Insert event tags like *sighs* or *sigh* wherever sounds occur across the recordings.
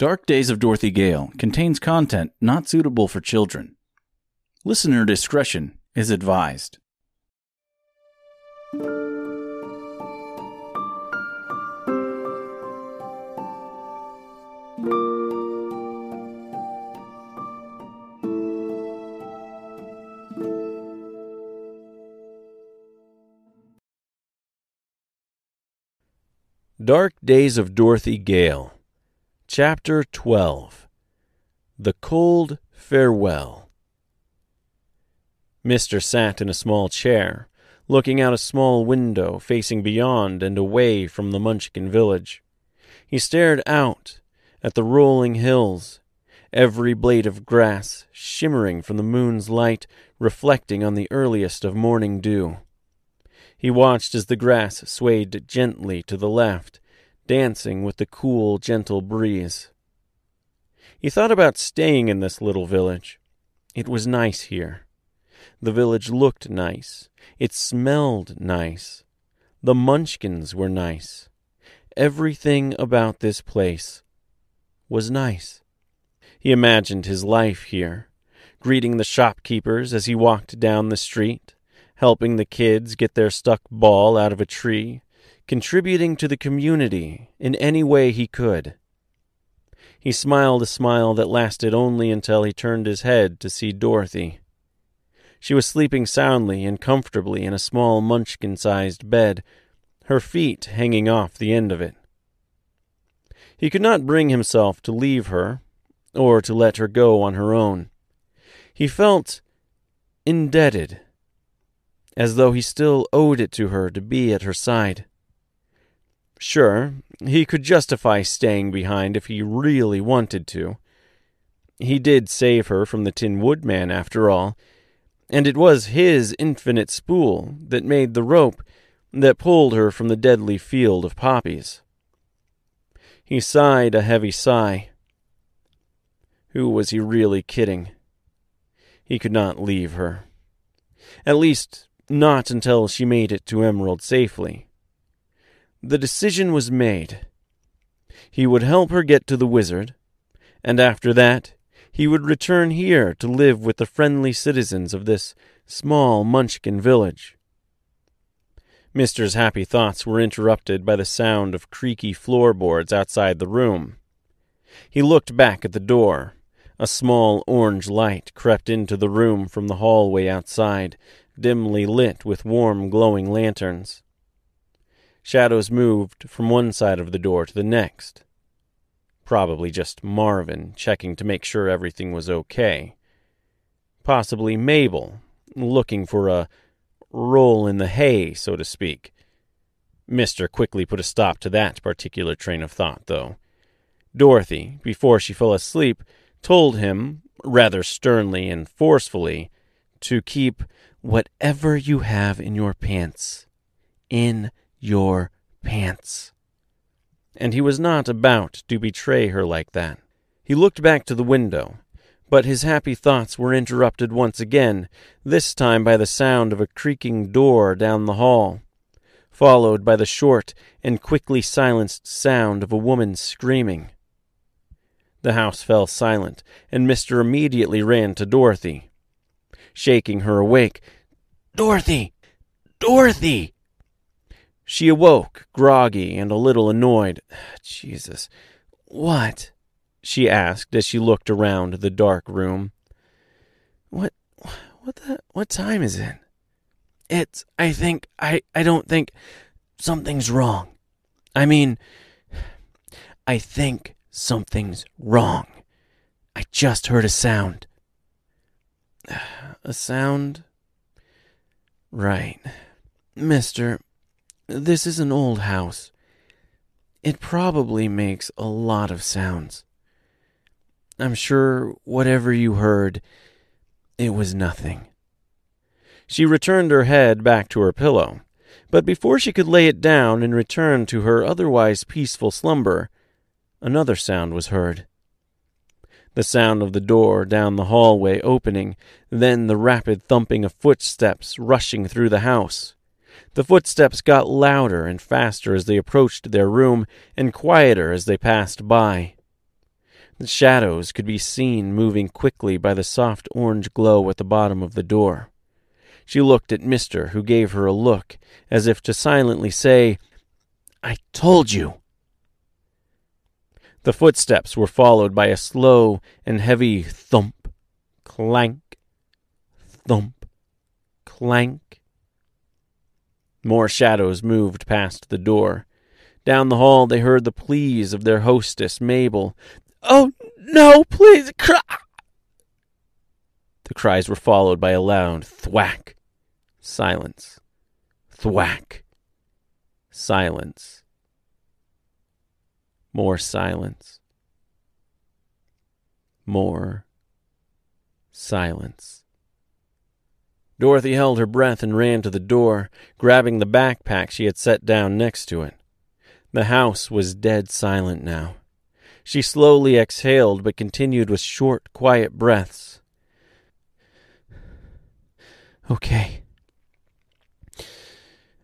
Dark Days of Dorothy Gale contains content not suitable for children. Listener discretion is advised. Dark Days of Dorothy Gale, Chapter 12 The Cold Farewell. Mister sat in a small chair, looking out a small window facing beyond and away from the Munchkin village. He stared out at the rolling hills, every blade of grass shimmering from the moon's light, reflecting on the earliest of morning dew. He watched as the grass swayed gently to the left, dancing with the cool, gentle breeze. He thought about staying in this little village. It was nice here. The village looked nice. It smelled nice. The munchkins were nice. Everything about this place was nice. He imagined his life here, greeting the shopkeepers as he walked down the street, helping the kids get their stuck ball out of a tree, contributing to the community in any way he could. He smiled a smile that lasted only until he turned his head to see Dorothy. She was sleeping soundly and comfortably in a small munchkin sized bed, her feet hanging off the end of it. He could not bring himself to leave her, or to let her go on her own. He felt indebted as though he still owed it to her to be at her side. Sure, he could justify staying behind if he really wanted to. He did save her from the Tin Woodman, after all, and it was his infinite spool that made the rope that pulled her from the deadly field of poppies. He sighed a heavy sigh. Who was he really kidding? He could not leave her. At least, not until she made it to Emerald safely. The decision was made. He would help her get to the wizard, and after that he would return here to live with the friendly citizens of this small Munchkin village. Mister's happy thoughts were interrupted by the sound of creaky floorboards outside the room. He looked back at the door. A small orange light crept into the room from the hallway outside, dimly lit with warm, glowing lanterns. Shadows moved from one side of the door to the next. Probably just Marvin checking to make sure everything was okay. Possibly Mabel, looking for a roll in the hay, so to speak. Mister quickly put a stop to that particular train of thought, though. Dorothy, before she fell asleep, told him, rather sternly and forcefully, to keep whatever you have in your pants in your pants. And he was not about to betray her like that. He looked back to the window, but his happy thoughts were interrupted once again, this time by the sound of a creaking door down the hall, followed by the short and quickly silenced sound of a woman screaming. The house fell silent, and Mister immediately ran to Dorothy shaking her awake. Dorothy! Dorothy! She awoke, groggy and a little annoyed. *sighs* Jesus. What? she asked as she looked around the dark room. What what the what time is it? It's I think I I don't think something's wrong. I mean *sighs* I think something's wrong. I just heard a sound. *sighs* A sound? Right. Mister, this is an old house. It probably makes a lot of sounds. I'm sure whatever you heard, it was nothing. She returned her head back to her pillow, but before she could lay it down and return to her otherwise peaceful slumber, another sound was heard the sound of the door down the hallway opening, then the rapid thumping of footsteps rushing through the house. The footsteps got louder and faster as they approached their room, and quieter as they passed by. The shadows could be seen moving quickly by the soft orange glow at the bottom of the door. She looked at Mister, who gave her a look, as if to silently say, I told you. The footsteps were followed by a slow and heavy thump, clank, thump, clank. More shadows moved past the door. Down the hall they heard the pleas of their hostess, Mabel. Oh, no, please, cry! The cries were followed by a loud thwack. Silence. Thwack. Silence. More silence. More silence. Dorothy held her breath and ran to the door, grabbing the backpack she had set down next to it. The house was dead silent now. She slowly exhaled, but continued with short, quiet breaths. Okay.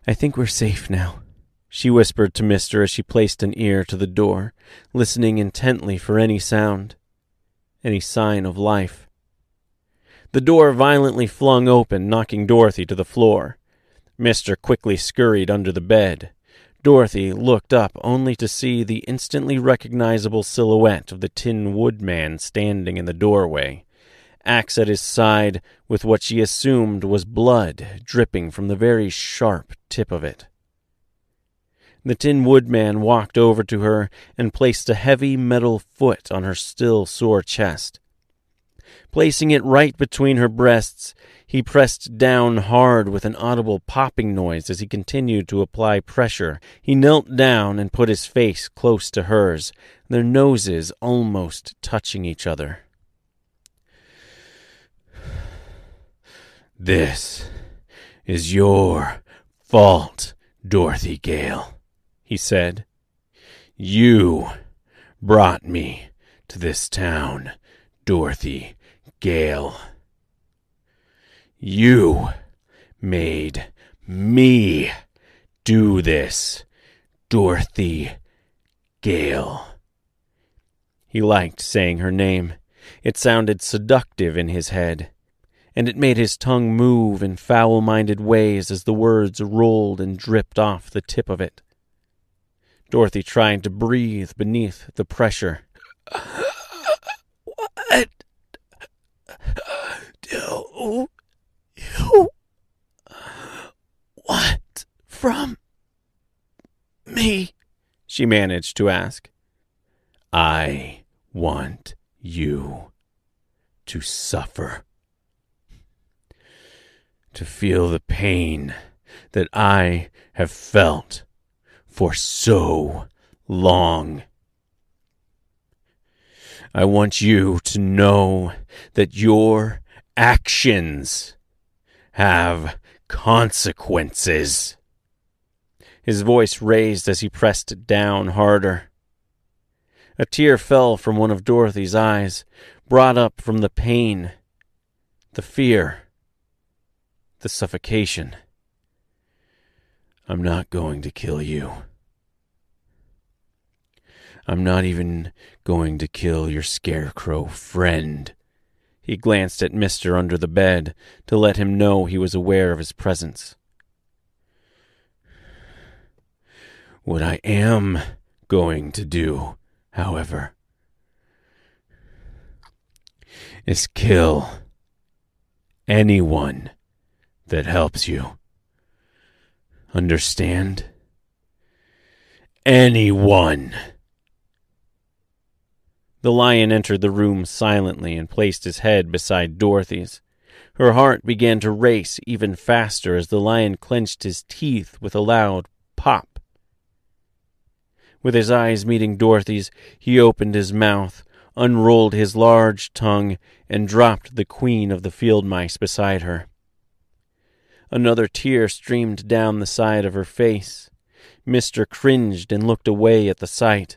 I think we're safe now, she whispered to Mister as she placed an ear to the door, listening intently for any sound, any sign of life. The door violently flung open, knocking Dorothy to the floor. Mister quickly scurried under the bed. Dorothy looked up only to see the instantly recognizable silhouette of the Tin Woodman standing in the doorway, axe at his side with what she assumed was blood dripping from the very sharp tip of it. The Tin Woodman walked over to her and placed a heavy metal foot on her still sore chest. Placing it right between her breasts, he pressed down hard with an audible popping noise as he continued to apply pressure. He knelt down and put his face close to hers, their noses almost touching each other. This is your fault, Dorothy Gale, he said. You brought me to this town, Dorothy Gale. You made me do this, Dorothy Gale. He liked saying her name. It sounded seductive in his head and it made his tongue move in foul minded ways as the words rolled and dripped off the tip of it. Dorothy tried to breathe beneath the pressure. What uh, do you want from me? She managed to ask. I want you to suffer to feel the pain that I have felt for so long. I want you to know that your actions have consequences. His voice raised as he pressed it down harder. A tear fell from one of Dorothy's eyes, brought up from the pain, the fear the suffocation. I'm not going to kill you. I'm not even going to kill your scarecrow friend. He glanced at Mister under the bed to let him know he was aware of his presence. What I am going to do, however, is kill anyone that helps you. Understand? Anyone. The lion entered the room silently and placed his head beside Dorothy's. Her heart began to race even faster as the lion clenched his teeth with a loud pop. With his eyes meeting Dorothy's, he opened his mouth, unrolled his large tongue, and dropped the queen of the field mice beside her. Another tear streamed down the side of her face. Mister cringed and looked away at the sight.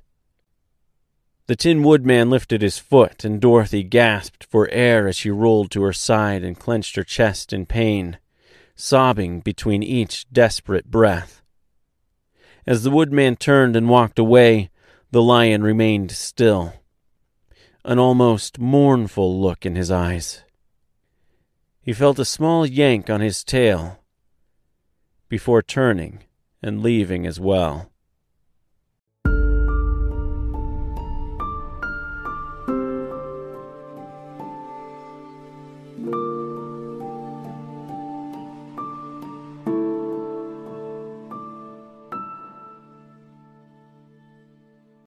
The Tin Woodman lifted his foot, and Dorothy gasped for air as she rolled to her side and clenched her chest in pain, sobbing between each desperate breath. As the Woodman turned and walked away, the lion remained still. an almost mournful look in his eyes. He felt a small yank on his tail before turning and leaving as well.